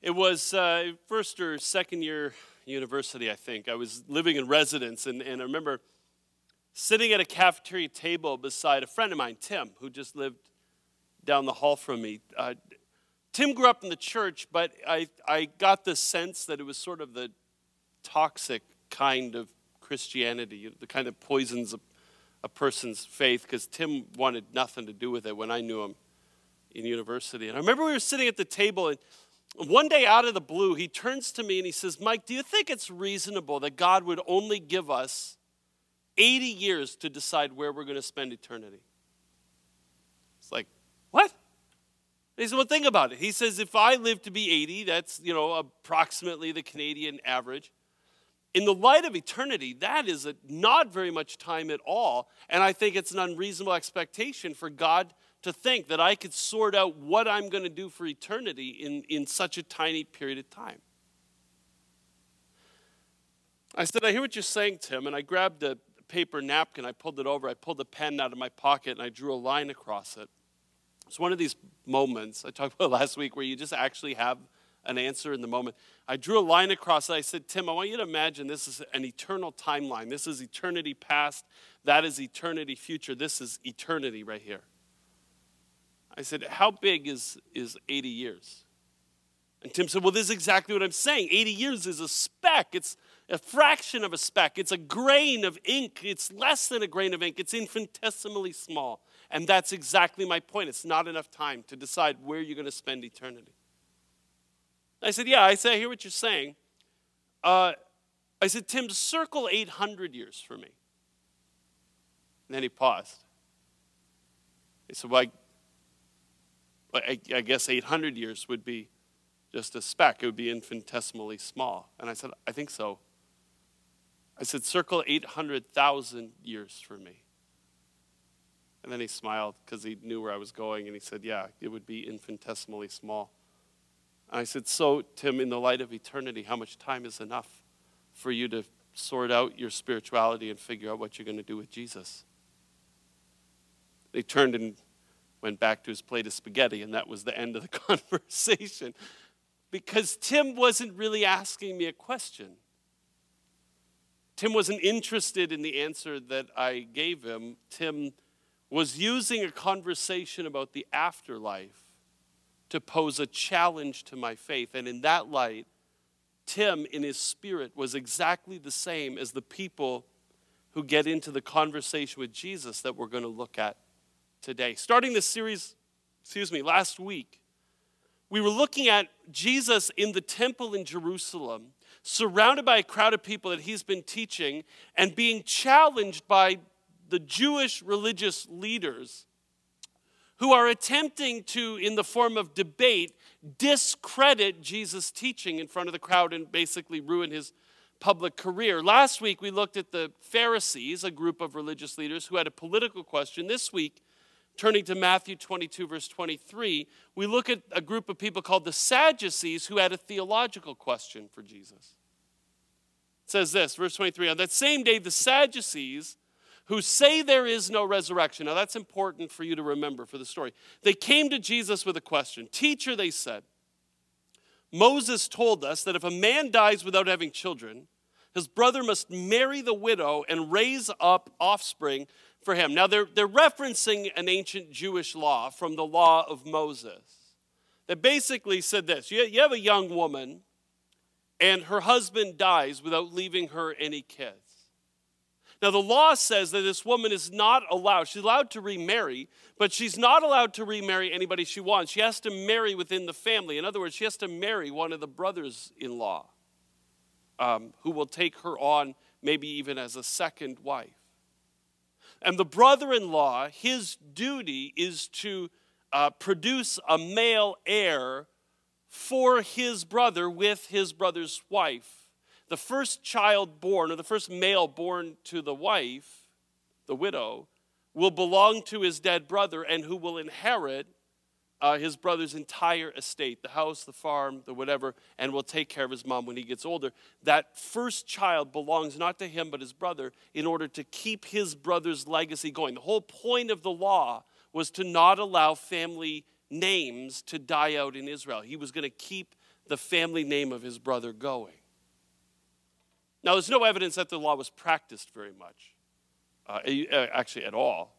It was uh, first or second year university, I think. I was living in residence, and, and I remember sitting at a cafeteria table beside a friend of mine, Tim, who just lived down the hall from me. Uh, Tim grew up in the church, but I, I got the sense that it was sort of the toxic kind of Christianity, the kind that poisons a, a person's faith, because Tim wanted nothing to do with it when I knew him in university. And I remember we were sitting at the table, and one day out of the blue, he turns to me and he says, Mike, do you think it's reasonable that God would only give us 80 years to decide where we're going to spend eternity? It's like, what? he said, well, think about it. He says, if I live to be 80, that's, you know, approximately the Canadian average. In the light of eternity, that is a, not very much time at all. And I think it's an unreasonable expectation for God to think that I could sort out what I'm going to do for eternity in, in such a tiny period of time. I said, I hear what you're saying, Tim. And I grabbed a paper napkin, I pulled it over, I pulled a pen out of my pocket, and I drew a line across it. It's one of these moments I talked about last week where you just actually have an answer in the moment. I drew a line across it. I said, Tim, I want you to imagine this is an eternal timeline. This is eternity past. That is eternity future. This is eternity right here. I said, How big is, is 80 years? And Tim said, Well, this is exactly what I'm saying. 80 years is a speck. It's a fraction of a speck. It's a grain of ink. It's less than a grain of ink. It's infinitesimally small. And that's exactly my point. It's not enough time to decide where you're going to spend eternity. I said, Yeah, I said, I hear what you're saying. Uh, I said, Tim, circle 800 years for me. And then he paused. He said, Well, I I, I guess 800 years would be just a speck. It would be infinitesimally small. And I said, I think so. I said, circle 800,000 years for me. And then he smiled because he knew where I was going, and he said, Yeah, it would be infinitesimally small. And I said, So, Tim, in the light of eternity, how much time is enough for you to sort out your spirituality and figure out what you're going to do with Jesus? They turned and went back to his plate of spaghetti, and that was the end of the conversation. Because Tim wasn't really asking me a question. Tim wasn't interested in the answer that I gave him. Tim was using a conversation about the afterlife to pose a challenge to my faith. And in that light, Tim, in his spirit, was exactly the same as the people who get into the conversation with Jesus that we're going to look at today. Starting this series, excuse me, last week, we were looking at Jesus in the temple in Jerusalem, surrounded by a crowd of people that he's been teaching and being challenged by the Jewish religious leaders who are attempting to, in the form of debate, discredit Jesus' teaching in front of the crowd and basically ruin his public career. Last week, we looked at the Pharisees, a group of religious leaders who had a political question. This week, Turning to Matthew 22, verse 23, we look at a group of people called the Sadducees who had a theological question for Jesus. It says this, verse 23 On that same day, the Sadducees, who say there is no resurrection, now that's important for you to remember for the story, they came to Jesus with a question. Teacher, they said, Moses told us that if a man dies without having children, his brother must marry the widow and raise up offspring for him. Now, they're, they're referencing an ancient Jewish law from the law of Moses that basically said this you, you have a young woman, and her husband dies without leaving her any kids. Now, the law says that this woman is not allowed, she's allowed to remarry, but she's not allowed to remarry anybody she wants. She has to marry within the family. In other words, she has to marry one of the brothers in law um, who will take her on, maybe even as a second wife. And the brother in law, his duty is to uh, produce a male heir for his brother with his brother's wife. The first child born, or the first male born to the wife, the widow, will belong to his dead brother and who will inherit uh, his brother's entire estate the house, the farm, the whatever and will take care of his mom when he gets older. That first child belongs not to him but his brother in order to keep his brother's legacy going. The whole point of the law was to not allow family names to die out in Israel. He was going to keep the family name of his brother going. Now, there's no evidence that the law was practiced very much, uh, uh actually, at all,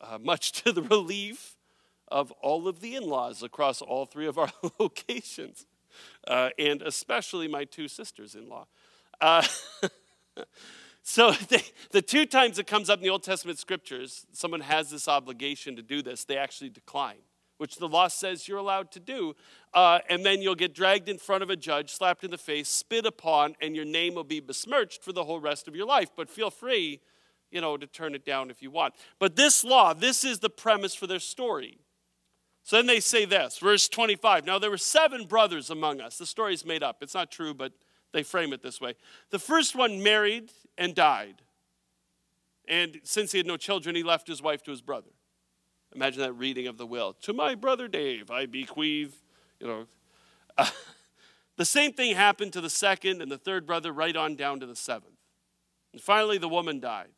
uh, much to the relief of all of the in laws across all three of our locations, uh, and especially my two sisters in law. Uh, so, they, the two times it comes up in the Old Testament scriptures, someone has this obligation to do this, they actually decline which the law says you're allowed to do. Uh, and then you'll get dragged in front of a judge, slapped in the face, spit upon, and your name will be besmirched for the whole rest of your life. But feel free, you know, to turn it down if you want. But this law, this is the premise for their story. So then they say this, verse 25. Now there were seven brothers among us. The story's made up. It's not true, but they frame it this way. The first one married and died. And since he had no children, he left his wife to his brother. Imagine that reading of the will. To my brother Dave, I bequeath, you know. Uh, the same thing happened to the second and the third brother, right on down to the seventh. And finally, the woman died.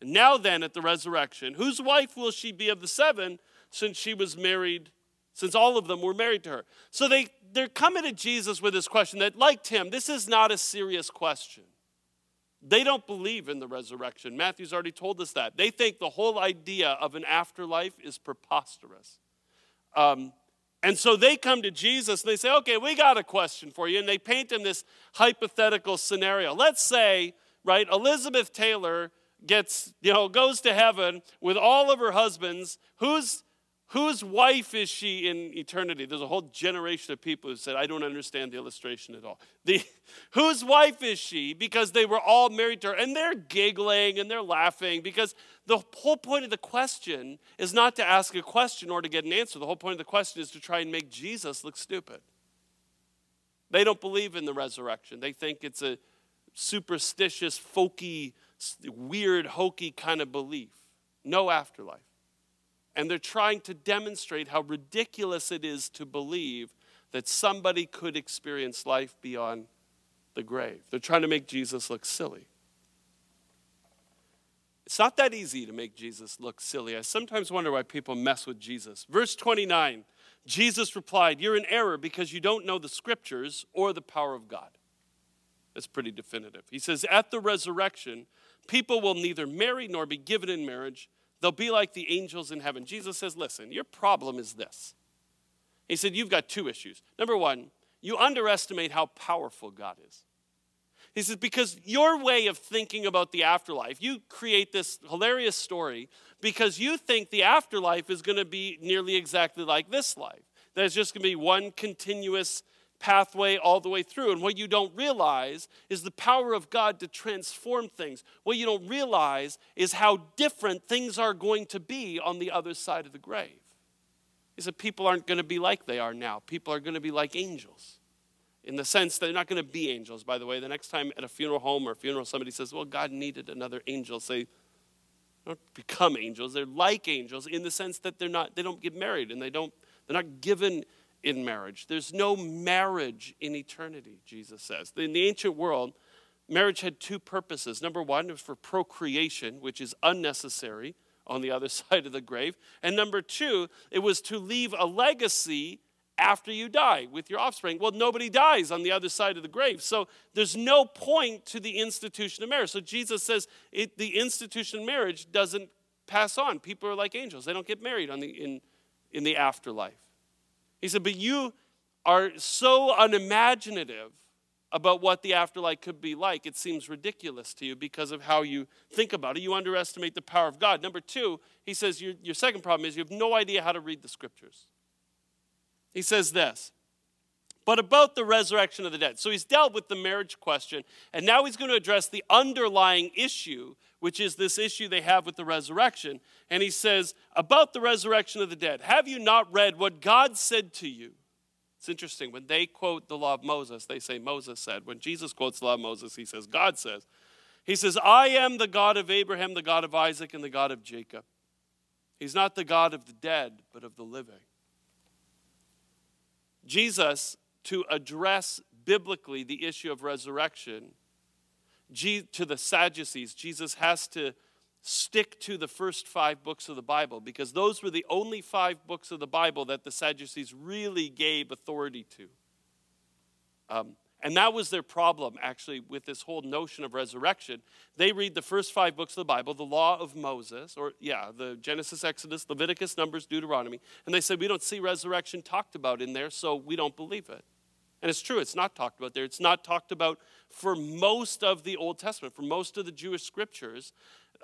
And now, then, at the resurrection, whose wife will she be of the seven since she was married, since all of them were married to her? So they, they're coming to Jesus with this question that, like Tim, this is not a serious question. They don't believe in the resurrection. Matthew's already told us that. They think the whole idea of an afterlife is preposterous. Um, and so they come to Jesus and they say, okay, we got a question for you. And they paint him this hypothetical scenario. Let's say, right, Elizabeth Taylor gets, you know, goes to heaven with all of her husbands. Who's Whose wife is she in eternity? There's a whole generation of people who said, I don't understand the illustration at all. The, whose wife is she? Because they were all married to her. And they're giggling and they're laughing because the whole point of the question is not to ask a question or to get an answer. The whole point of the question is to try and make Jesus look stupid. They don't believe in the resurrection, they think it's a superstitious, folky, weird, hokey kind of belief. No afterlife. And they're trying to demonstrate how ridiculous it is to believe that somebody could experience life beyond the grave. They're trying to make Jesus look silly. It's not that easy to make Jesus look silly. I sometimes wonder why people mess with Jesus. Verse 29 Jesus replied, You're in error because you don't know the scriptures or the power of God. That's pretty definitive. He says, At the resurrection, people will neither marry nor be given in marriage They'll be like the angels in heaven. Jesus says, Listen, your problem is this. He said, You've got two issues. Number one, you underestimate how powerful God is. He says, Because your way of thinking about the afterlife, you create this hilarious story because you think the afterlife is going to be nearly exactly like this life. That it's just going to be one continuous pathway all the way through. And what you don't realize is the power of God to transform things. What you don't realize is how different things are going to be on the other side of the grave. Is that people aren't going to be like they are now, people are going to be like angels. In the sense they're not going to be angels, by the way. The next time at a funeral home or a funeral, somebody says, Well, God needed another angel. Say, don't become angels. They're like angels in the sense that they're not, they don't get married and they don't, they're not given in marriage. There's no marriage in eternity, Jesus says. In the ancient world, marriage had two purposes. Number one was for procreation, which is unnecessary on the other side of the grave. And number two, it was to leave a legacy after you die with your offspring. Well, nobody dies on the other side of the grave. So there's no point to the institution of marriage. So Jesus says it, the institution of marriage doesn't pass on. People are like angels, they don't get married on the, in, in the afterlife. He said, But you are so unimaginative about what the afterlife could be like. It seems ridiculous to you because of how you think about it. You underestimate the power of God. Number two, he says, Your, your second problem is you have no idea how to read the scriptures. He says this but about the resurrection of the dead. So he's dealt with the marriage question, and now he's going to address the underlying issue, which is this issue they have with the resurrection. And he says, About the resurrection of the dead, have you not read what God said to you? It's interesting. When they quote the law of Moses, they say Moses said. When Jesus quotes the law of Moses, he says God says. He says, I am the God of Abraham, the God of Isaac, and the God of Jacob. He's not the God of the dead, but of the living. Jesus to address biblically the issue of resurrection, to the Sadducees, Jesus has to stick to the first five books of the Bible because those were the only five books of the Bible that the Sadducees really gave authority to. Um, and that was their problem, actually, with this whole notion of resurrection. They read the first five books of the Bible, the law of Moses, or, yeah, the Genesis, Exodus, Leviticus, Numbers, Deuteronomy, and they said, we don't see resurrection talked about in there, so we don't believe it. And it's true, it's not talked about there. It's not talked about for most of the Old Testament, for most of the Jewish scriptures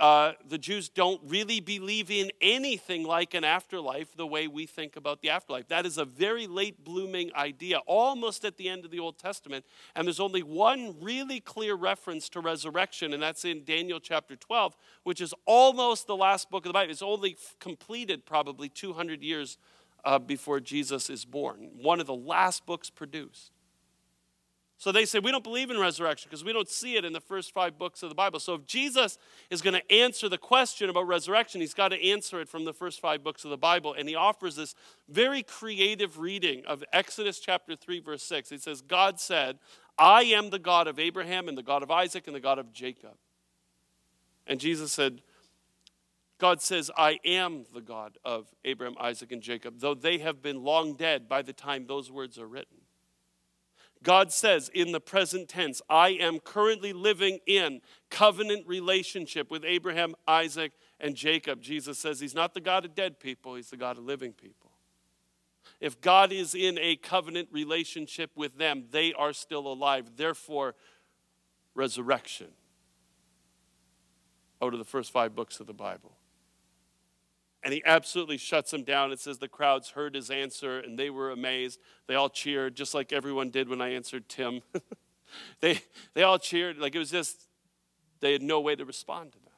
uh, the Jews don't really believe in anything like an afterlife the way we think about the afterlife. That is a very late blooming idea, almost at the end of the Old Testament. And there's only one really clear reference to resurrection, and that's in Daniel chapter 12, which is almost the last book of the Bible. It's only completed probably 200 years uh, before Jesus is born, one of the last books produced. So they say, we don't believe in resurrection because we don't see it in the first five books of the Bible. So if Jesus is going to answer the question about resurrection, he's got to answer it from the first five books of the Bible. And he offers this very creative reading of Exodus chapter 3, verse 6. He says, God said, I am the God of Abraham and the God of Isaac and the God of Jacob. And Jesus said, God says, I am the God of Abraham, Isaac, and Jacob, though they have been long dead by the time those words are written. God says in the present tense, I am currently living in covenant relationship with Abraham, Isaac, and Jacob. Jesus says he's not the God of dead people, he's the God of living people. If God is in a covenant relationship with them, they are still alive. Therefore, resurrection. Out of the first five books of the Bible. And he absolutely shuts them down. It says the crowds heard his answer and they were amazed. They all cheered, just like everyone did when I answered Tim. they, they all cheered. Like it was just, they had no way to respond to that.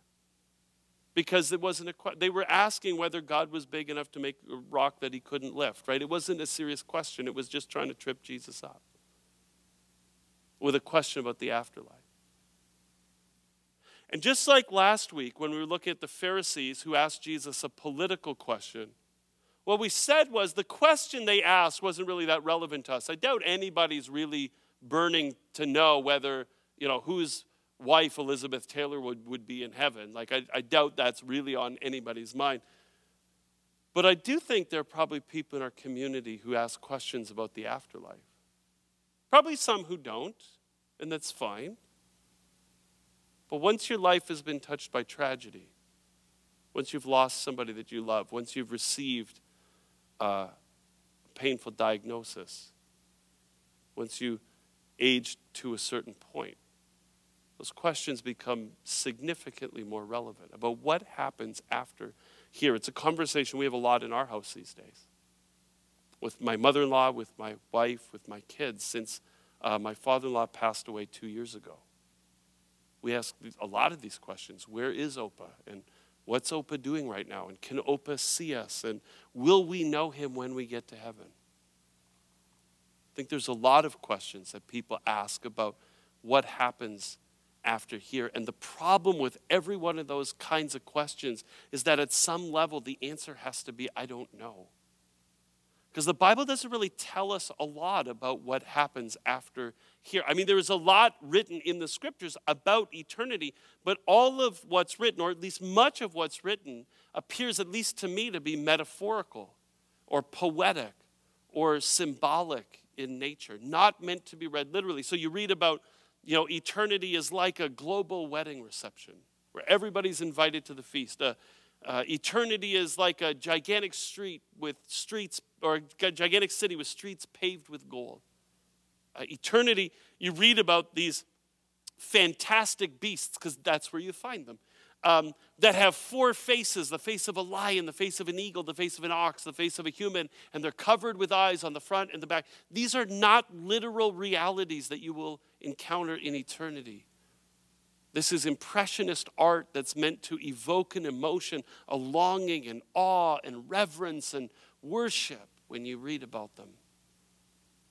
Because it wasn't a they were asking whether God was big enough to make a rock that he couldn't lift, right? It wasn't a serious question. It was just trying to trip Jesus up with a question about the afterlife. And just like last week when we were looking at the Pharisees who asked Jesus a political question, what we said was the question they asked wasn't really that relevant to us. I doubt anybody's really burning to know whether, you know, whose wife Elizabeth Taylor would, would be in heaven. Like, I, I doubt that's really on anybody's mind. But I do think there are probably people in our community who ask questions about the afterlife. Probably some who don't, and that's fine. But once your life has been touched by tragedy, once you've lost somebody that you love, once you've received a painful diagnosis, once you age to a certain point, those questions become significantly more relevant about what happens after here. It's a conversation we have a lot in our house these days. With my mother in law, with my wife, with my kids, since uh, my father in law passed away two years ago we ask a lot of these questions. Where is Opa? And what's Opa doing right now? And can Opa see us? And will we know him when we get to heaven? I think there's a lot of questions that people ask about what happens after here. And the problem with every one of those kinds of questions is that at some level the answer has to be I don't know. Because the Bible doesn't really tell us a lot about what happens after here. I mean, there is a lot written in the scriptures about eternity, but all of what's written, or at least much of what's written, appears, at least to me, to be metaphorical or poetic or symbolic in nature, not meant to be read literally. So you read about, you know, eternity is like a global wedding reception where everybody's invited to the feast. Uh, uh, eternity is like a gigantic street with streets, or a gigantic city with streets paved with gold. Uh, eternity, you read about these fantastic beasts, because that's where you find them, um, that have four faces the face of a lion, the face of an eagle, the face of an ox, the face of a human, and they're covered with eyes on the front and the back. These are not literal realities that you will encounter in eternity. This is impressionist art that's meant to evoke an emotion, a longing and awe and reverence and worship when you read about them.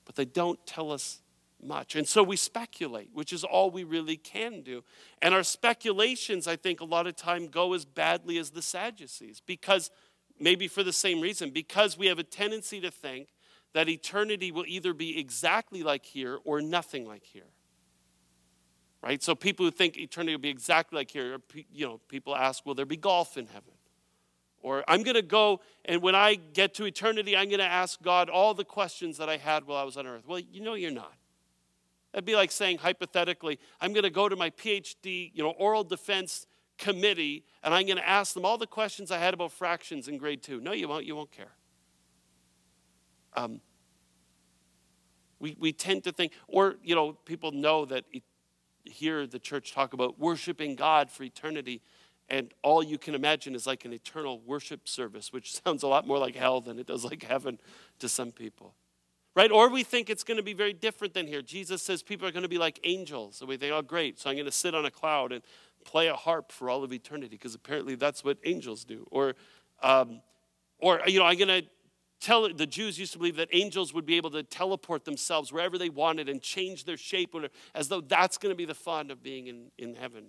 But they don't tell us much. And so we speculate, which is all we really can do. And our speculations, I think, a lot of time go as badly as the Sadducees, because maybe for the same reason, because we have a tendency to think that eternity will either be exactly like here or nothing like here right? So people who think eternity will be exactly like here, you know, people ask, will there be golf in heaven? Or I'm going to go, and when I get to eternity, I'm going to ask God all the questions that I had while I was on earth. Well, you know you're not. That'd be like saying, hypothetically, I'm going to go to my PhD, you know, oral defense committee, and I'm going to ask them all the questions I had about fractions in grade two. No, you won't. You won't care. Um, we, we tend to think, or, you know, people know that it, hear the church talk about worshiping God for eternity, and all you can imagine is like an eternal worship service, which sounds a lot more like hell than it does like heaven to some people. Right? Or we think it's going to be very different than here. Jesus says people are going to be like angels. So we think, oh, great. So I'm going to sit on a cloud and play a harp for all of eternity, because apparently that's what angels do. Or, um, or you know, I'm going to the Jews used to believe that angels would be able to teleport themselves wherever they wanted and change their shape, as though that's going to be the fun of being in, in heaven,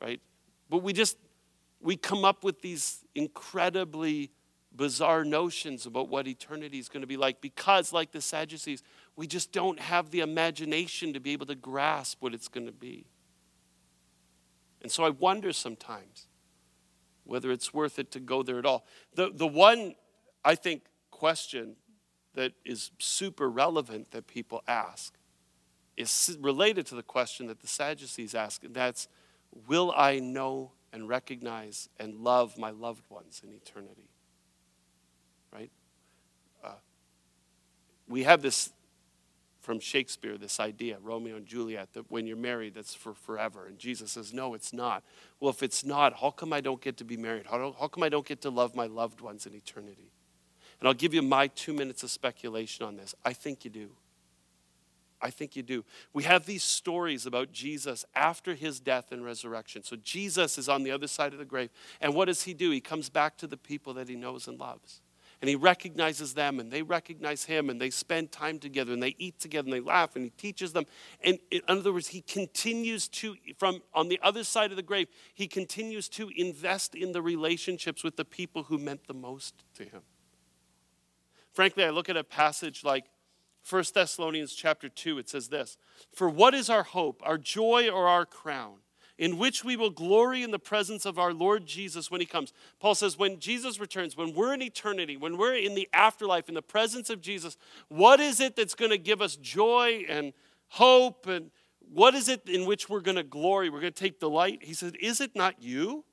right? But we just we come up with these incredibly bizarre notions about what eternity is going to be like because, like the Sadducees, we just don't have the imagination to be able to grasp what it's going to be. And so I wonder sometimes whether it's worth it to go there at all. The, the one, I think, question that is super relevant that people ask is related to the question that the Sadducees ask, and that's Will I know and recognize and love my loved ones in eternity? Right? Uh, we have this from Shakespeare, this idea, Romeo and Juliet, that when you're married, that's for forever. And Jesus says, No, it's not. Well, if it's not, how come I don't get to be married? How, how come I don't get to love my loved ones in eternity? And I'll give you my two minutes of speculation on this. I think you do. I think you do. We have these stories about Jesus after his death and resurrection. So Jesus is on the other side of the grave. And what does he do? He comes back to the people that he knows and loves and he recognizes them and they recognize him and they spend time together and they eat together and they laugh and he teaches them and in other words he continues to from on the other side of the grave he continues to invest in the relationships with the people who meant the most to him frankly i look at a passage like 1 thessalonians chapter 2 it says this for what is our hope our joy or our crown in which we will glory in the presence of our Lord Jesus when he comes. Paul says, when Jesus returns, when we're in eternity, when we're in the afterlife, in the presence of Jesus, what is it that's going to give us joy and hope? And what is it in which we're going to glory? We're going to take delight? He said, Is it not you?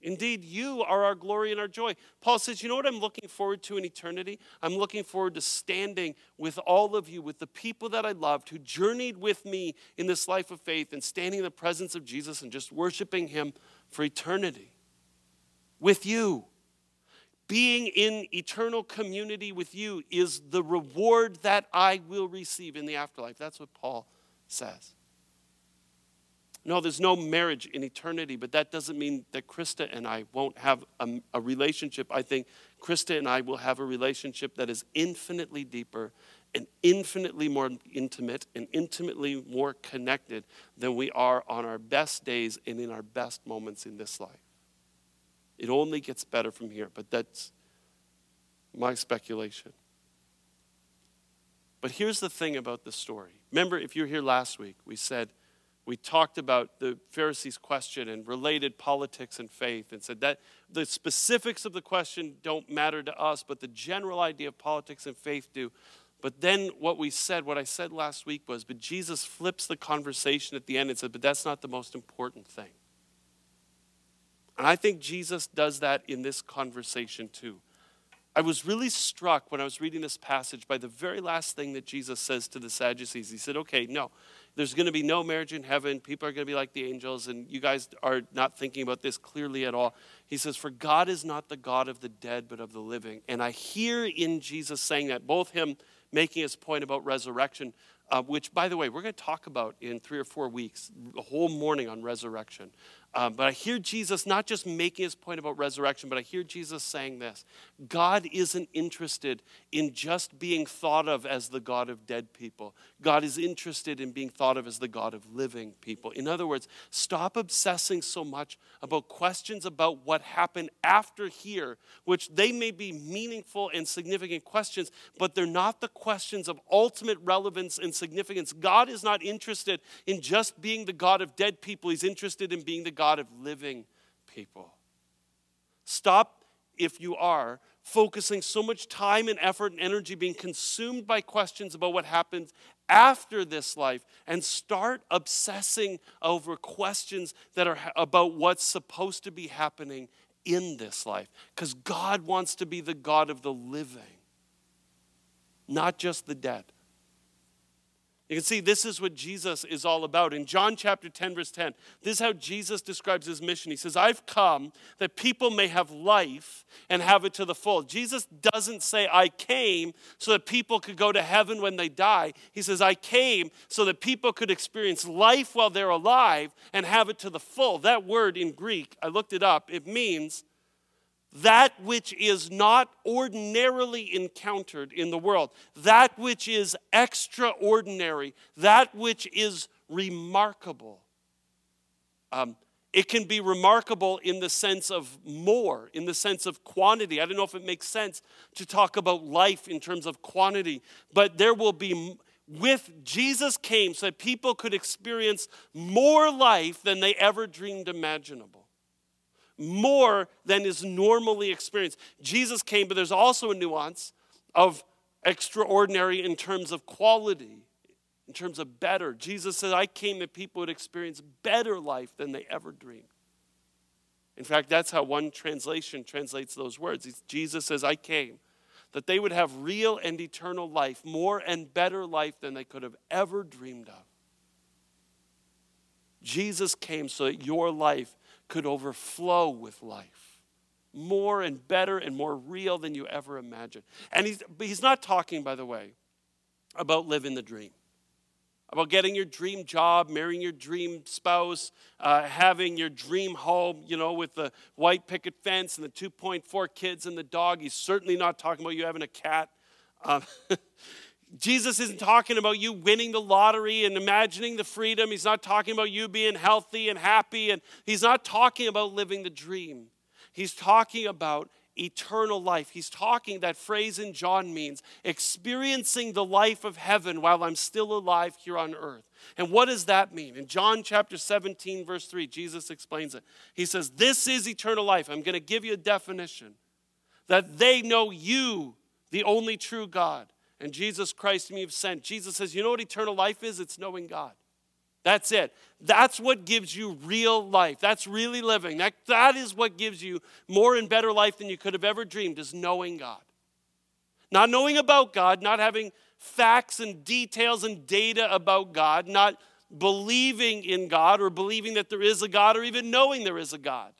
Indeed, you are our glory and our joy. Paul says, You know what I'm looking forward to in eternity? I'm looking forward to standing with all of you, with the people that I loved who journeyed with me in this life of faith and standing in the presence of Jesus and just worshiping Him for eternity. With you. Being in eternal community with you is the reward that I will receive in the afterlife. That's what Paul says. No, there's no marriage in eternity, but that doesn't mean that Krista and I won't have a, a, relationship. I think Krista and I will have a relationship that is infinitely deeper and infinitely more intimate and intimately more connected than we are on our best days and in our best moments in this life. It only gets better from here, but that's my speculation. But here's the thing about the story. Remember, if you were here last week, we said we talked about the Pharisees' question and related politics and faith and said that the specifics of the question don't matter to us, but the general idea of politics and faith do. But then what we said, what I said last week was, but Jesus flips the conversation at the end and said, but that's not the most important thing. And I think Jesus does that in this conversation too. I was really struck when I was reading this passage by the very last thing that Jesus says to the Sadducees. He said, okay, no, there's going to be no marriage in heaven. People are going to be like the angels, and you guys are not thinking about this clearly at all. He says, For God is not the God of the dead, but of the living. And I hear in Jesus saying that, both him making his point about resurrection, uh, which, by the way, we're going to talk about in three or four weeks, a whole morning on resurrection. Um, but I hear Jesus not just making his point about resurrection, but I hear Jesus saying this God isn't interested in just being thought of as the God of dead people. God is interested in being thought of as the God of living people. In other words, stop obsessing so much about questions about what happened after here, which they may be meaningful and significant questions, but they're not the questions of ultimate relevance and significance. God is not interested in just being the God of dead people, He's interested in being the God of living people. Stop, if you are, focusing so much time and effort and energy being consumed by questions about what happens after this life and start obsessing over questions that are about what's supposed to be happening in this life. Because God wants to be the God of the living, not just the dead. You can see this is what Jesus is all about. In John chapter 10, verse 10, this is how Jesus describes his mission. He says, I've come that people may have life and have it to the full. Jesus doesn't say, I came so that people could go to heaven when they die. He says, I came so that people could experience life while they're alive and have it to the full. That word in Greek, I looked it up, it means that which is not ordinarily encountered in the world, that which is extraordinary, that which is remarkable. Um, it can be remarkable in the sense of more, in the sense of quantity. I don't know if it makes sense to talk about life in terms of quantity, but there will be, with Jesus came so that people could experience more life than they ever dreamed imaginable more than is normally experienced. Jesus came, but there's also a nuance of extraordinary in terms of quality, in terms of better. Jesus said, I came that people would experience better life than they ever dreamed. In fact, that's how one translation translates those words. Jesus says, I came that they would have real and eternal life, more and better life than they could have ever dreamed of. Jesus came so that your life could overflow with life. More and better and more real than you ever imagined. And he's, he's not talking, by the way, about living the dream, about getting your dream job, marrying your dream spouse, uh, having your dream home, you know, with the white picket fence and the 2.4 kids and the dog. He's certainly not talking about you having a cat. Um, Jesus isn't talking about you winning the lottery and imagining the freedom. He's not talking about you being healthy and happy. And he's not talking about living the dream. He's talking about eternal life. He's talking, that phrase in John means experiencing the life of heaven while I'm still alive here on earth. And what does that mean? In John chapter 17, verse 3, Jesus explains it. He says, This is eternal life. I'm going to give you a definition that they know you, the only true God and Jesus Christ whom you've sent. Jesus says, You know what eternal life is? It's knowing God. That's it. That's what gives you real life. That's really living. That, that is what gives you more and better life than you could have ever dreamed, is knowing God. Not knowing about God, not having facts and details and data about God, not believing in God or believing that there is a God or even knowing there is a God.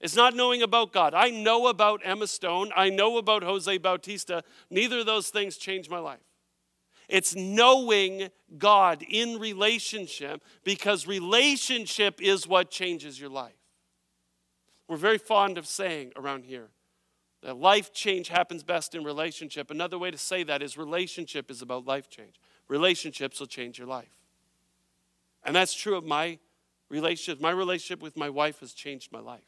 It's not knowing about God. I know about Emma Stone. I know about Jose Bautista. Neither of those things changed my life. It's knowing God in relationship because relationship is what changes your life. We're very fond of saying around here that life change happens best in relationship. Another way to say that is relationship is about life change. Relationships will change your life. And that's true of my relationship. My relationship with my wife has changed my life.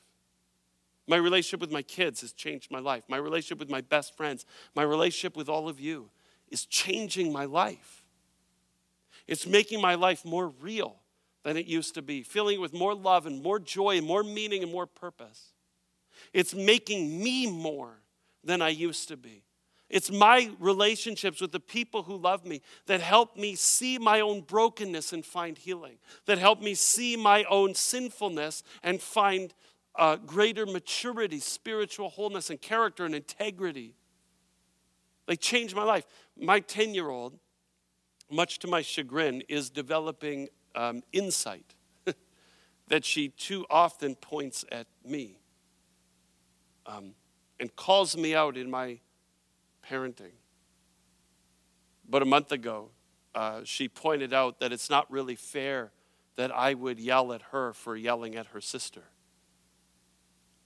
My relationship with my kids has changed my life. My relationship with my best friends, my relationship with all of you is changing my life. It's making my life more real than it used to be, filling it with more love and more joy and more meaning and more purpose. It's making me more than I used to be. It's my relationships with the people who love me that help me see my own brokenness and find healing, that help me see my own sinfulness and find uh, greater maturity, spiritual wholeness, and character and integrity. They changed my life. My 10 year old, much to my chagrin, is developing um, insight that she too often points at me um, and calls me out in my parenting. But a month ago, uh, she pointed out that it's not really fair that I would yell at her for yelling at her sister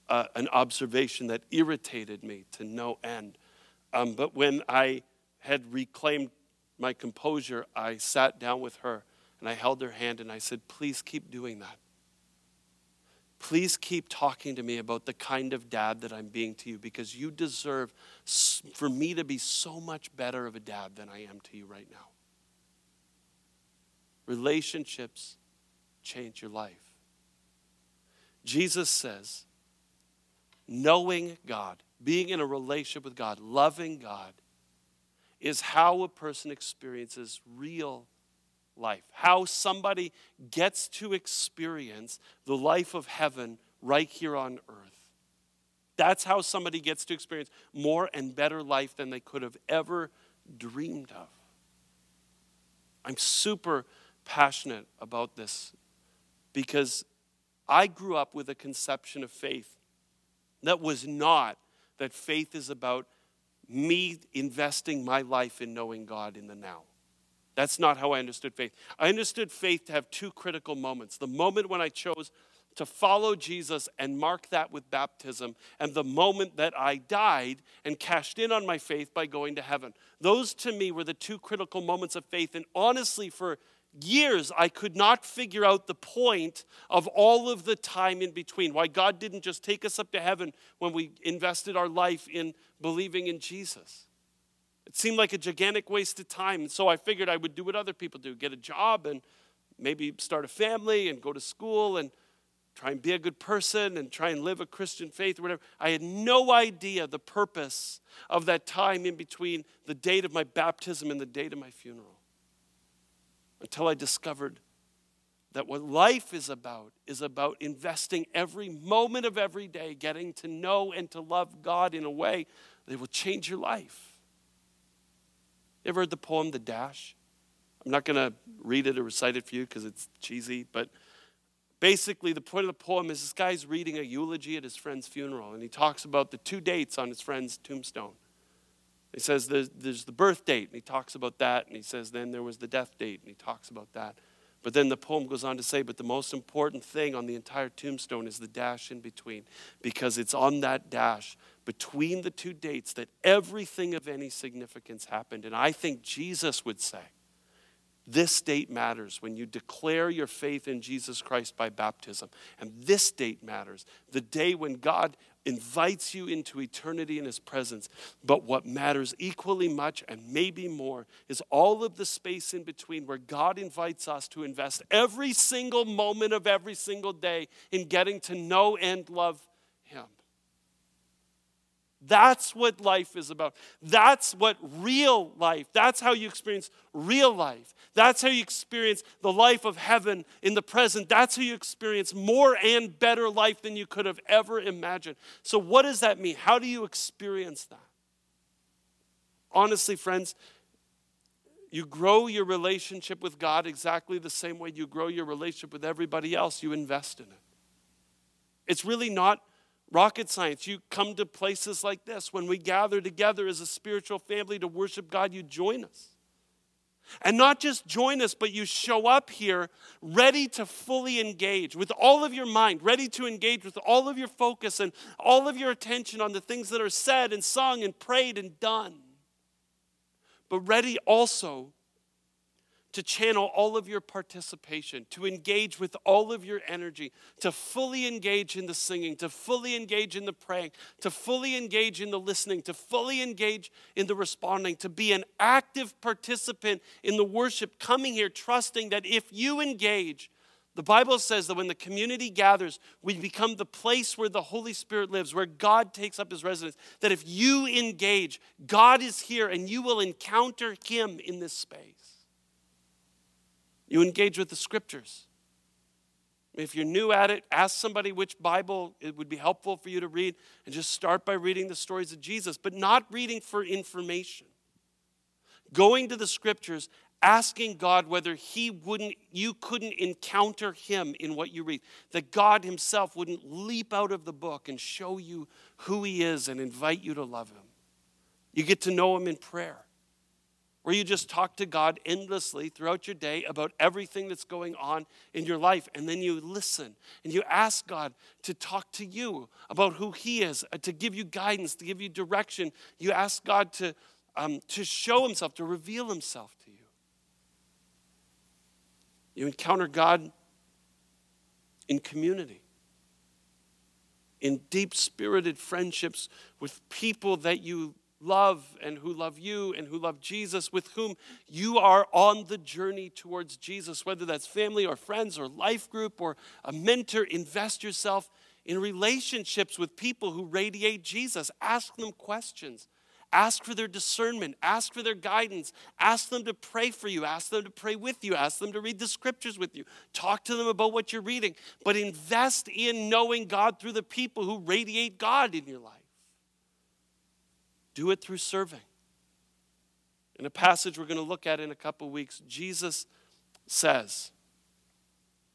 uh, an observation that irritated me to no end. Um, but when I had reclaimed my composure, I sat down with her and I held her hand and I said, Please keep doing that. Please keep talking to me about the kind of dad that I'm being to you because you deserve for me to be so much better of a dad than I am to you right now. Relationships change your life. Jesus says, knowing God being in a relationship with God, loving God, is how a person experiences real life. How somebody gets to experience the life of heaven right here on earth. That's how somebody gets to experience more and better life than they could have ever dreamed of. I'm super passionate about this because I grew up with a conception of faith that was not that faith is about me investing my life in knowing God in the now. That's not how I understood faith. I understood faith to have two critical moments the moment when I chose to follow Jesus and mark that with baptism, and the moment that I died and cashed in on my faith by going to heaven. Those to me were the two critical moments of faith. And honestly, for years, I could not figure out the point of all of the time in between. Why God didn't just take us up to heaven when we invested our life in believing in Jesus. It seemed like a gigantic waste of time. And so I figured I would do what other people do get a job and maybe start a family and go to school and try and be a good person and try and live a Christian faith or whatever. I had no idea the purpose of that time in between the date of my baptism and the date of my funeral until I discovered that what life is about is about investing every moment of every day, getting to know and to love God in a way that will change your life. You ever heard the poem The Dash? I'm not going to read it or recite it for you because it's cheesy, but basically the point of the poem is this guy's reading a eulogy at his friend's funeral, and he talks about the two dates on his friend's tombstone. He says there's, the birth date, and he talks about that. And he says then there was the death date, and he talks about that. But then the poem goes on to say, but the most important thing on the entire tombstone is the dash in between, because it's on that dash between the two dates that everything of any significance happened. And I think Jesus would say, this date matters when you declare your faith in Jesus Christ by baptism. And this date matters, the day when God invites you into eternity in His presence. But what matters equally much and maybe more is all of the space in between where God invites us to invest every single moment of every single day in getting to know and love. That's what life is about. That's what real life, that's how you experience real life. That's how you experience the life of heaven in the present. That's how you experience more and better life than you could have ever imagined. So, what does that mean? How do you experience that? Honestly, friends, you grow your relationship with God exactly the same way you grow your relationship with everybody else. You invest in it. It's really not rocket science. You come to places like this. When we gather together as a spiritual family to worship God, you join us. And not just join us, but you show up here ready to fully engage with all of your mind, ready to engage with all of your focus and all of your attention on the things that are said and sung and prayed and done. But ready also to channel all of your participation, to engage with all of your energy, to fully engage in the singing, to fully engage in the praying, to fully engage in the listening, to fully engage in the responding, to be an active participant in the worship, coming here trusting that if you engage, the Bible says that when the community gathers, we become the place where the Holy Spirit lives, where God takes up his residence. That if you engage, God is here and you will encounter him in this space. You engage with the scriptures. If you're new at it, ask somebody which Bible it would be helpful for you to read and just start by reading the stories of Jesus, but not reading for information. Going to the scriptures, asking God whether he wouldn't you couldn't encounter him in what you read. That God himself wouldn't leap out of the book and show you who he is and invite you to love him. You get to know him in prayer where you just talk to God endlessly throughout your day about everything that's going on in your life. And then you listen and you ask God to talk to you about who He is, uh, to give you guidance, to give you direction. You ask God to, um, to show Himself, to reveal Himself to you. You encounter God in community in deep spirited friendships with people that you love and who love you and who love Jesus, with whom you are on the journey towards Jesus, whether that's family or friends or life group or a mentor, invest yourself in relationships with people who radiate Jesus. Ask them questions. Ask for their discernment. Ask for their guidance. Ask them to pray for you. Ask them to pray with you. Ask them to read the scriptures with you. Talk to them about what you're reading. But invest in knowing God through the people who radiate God in your life. Do it through serving. In a passage we're going to look at in a couple weeks, Jesus says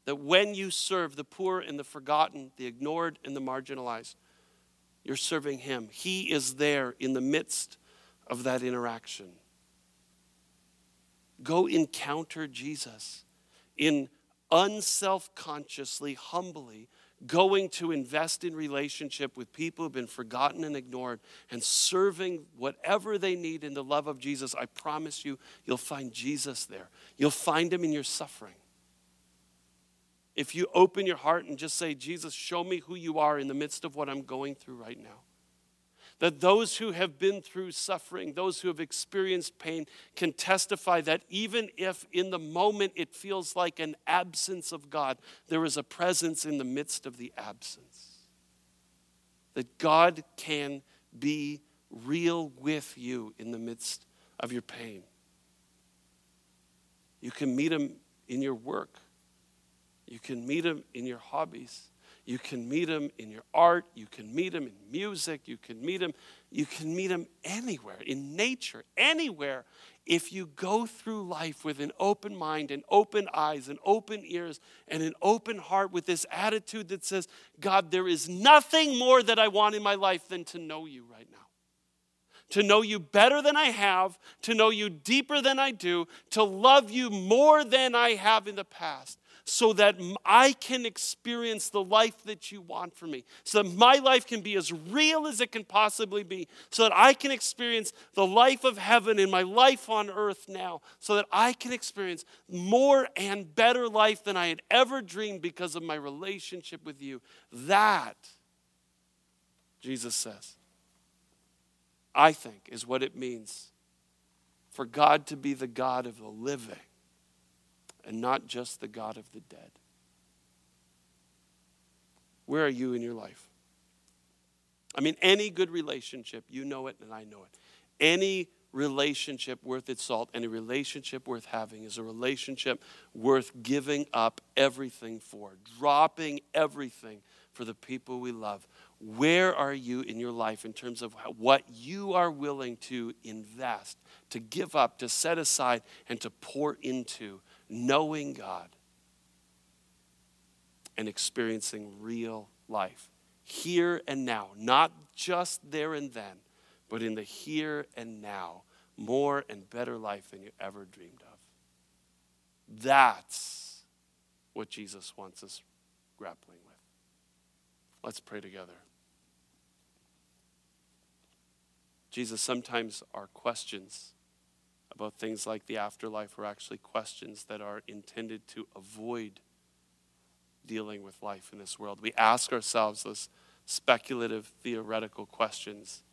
that when you serve the poor and the forgotten, the ignored and the marginalized, you're serving Him. He is there in the midst of that interaction. Go encounter Jesus in unself consciously, humbly going to invest in relationship with people who've been forgotten and ignored and serving whatever they need in the love of Jesus, I promise you, you'll find Jesus there. You'll find him in your suffering. If you open your heart and just say, Jesus, show me who you are in the midst of what I'm going through right now that those who have been through suffering, those who have experienced pain, can testify that even if in the moment it feels like an absence of God, there is a presence in the midst of the absence. That God can be real with you in the midst of your pain. You can meet Him in your work, you can meet Him in your hobbies. You can meet him in your art, you can meet him in music, you can meet him, you can meet him anywhere, in nature, anywhere. If you go through life with an open mind and open eyes and open ears and an open heart with this attitude that says, God, there is nothing more that I want in my life than to know you right now. To know you better than I have, to know you deeper than I do, to love you more than I have in the past so that I can experience the life that you want for me, so that my life can be as real as it can possibly be, so that I can experience the life of heaven in my life on earth now, so that I can experience more and better life than I had ever dreamed because of my relationship with you. That, Jesus says, I think is what it means for God to be the God of the living and not just the God of the dead. Where are you in your life? I mean, any good relationship, you know it and I know it. Any relationship worth its salt, any relationship worth having is a relationship worth giving up everything for, dropping everything for the people we love. Where are you in your life in terms of what you are willing to invest, to give up, to set aside, and to pour into knowing God and experiencing real life here and now, not just there and then, but in the here and now, more and better life than you ever dreamed of. That's what Jesus wants us grappling with. Let's pray together. Jesus, sometimes our questions about things like the afterlife are actually questions that are intended to avoid dealing with life in this world. We ask ourselves those speculative, theoretical questions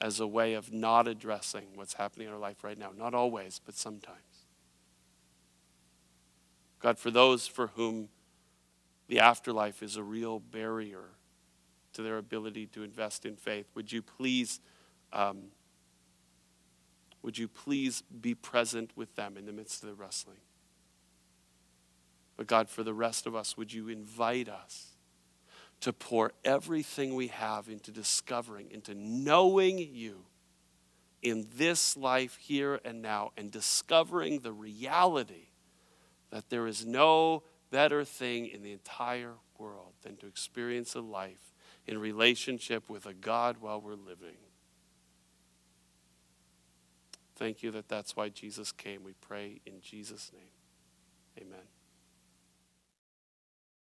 as a way of not addressing what's happening in our life right now. Not always, but sometimes. God, for those for whom the afterlife is a real barrier to their ability to invest in faith, would you please um, would you please be present with them in the midst of the wrestling? But God, for the rest of us, would you invite us to pour everything we have into discovering, into knowing you in this life here and now, and discovering the reality that there is no better thing in the entire world than to experience a life in relationship with a God while we're living. Thank you that that's why Jesus came. We pray in Jesus' name. Amen.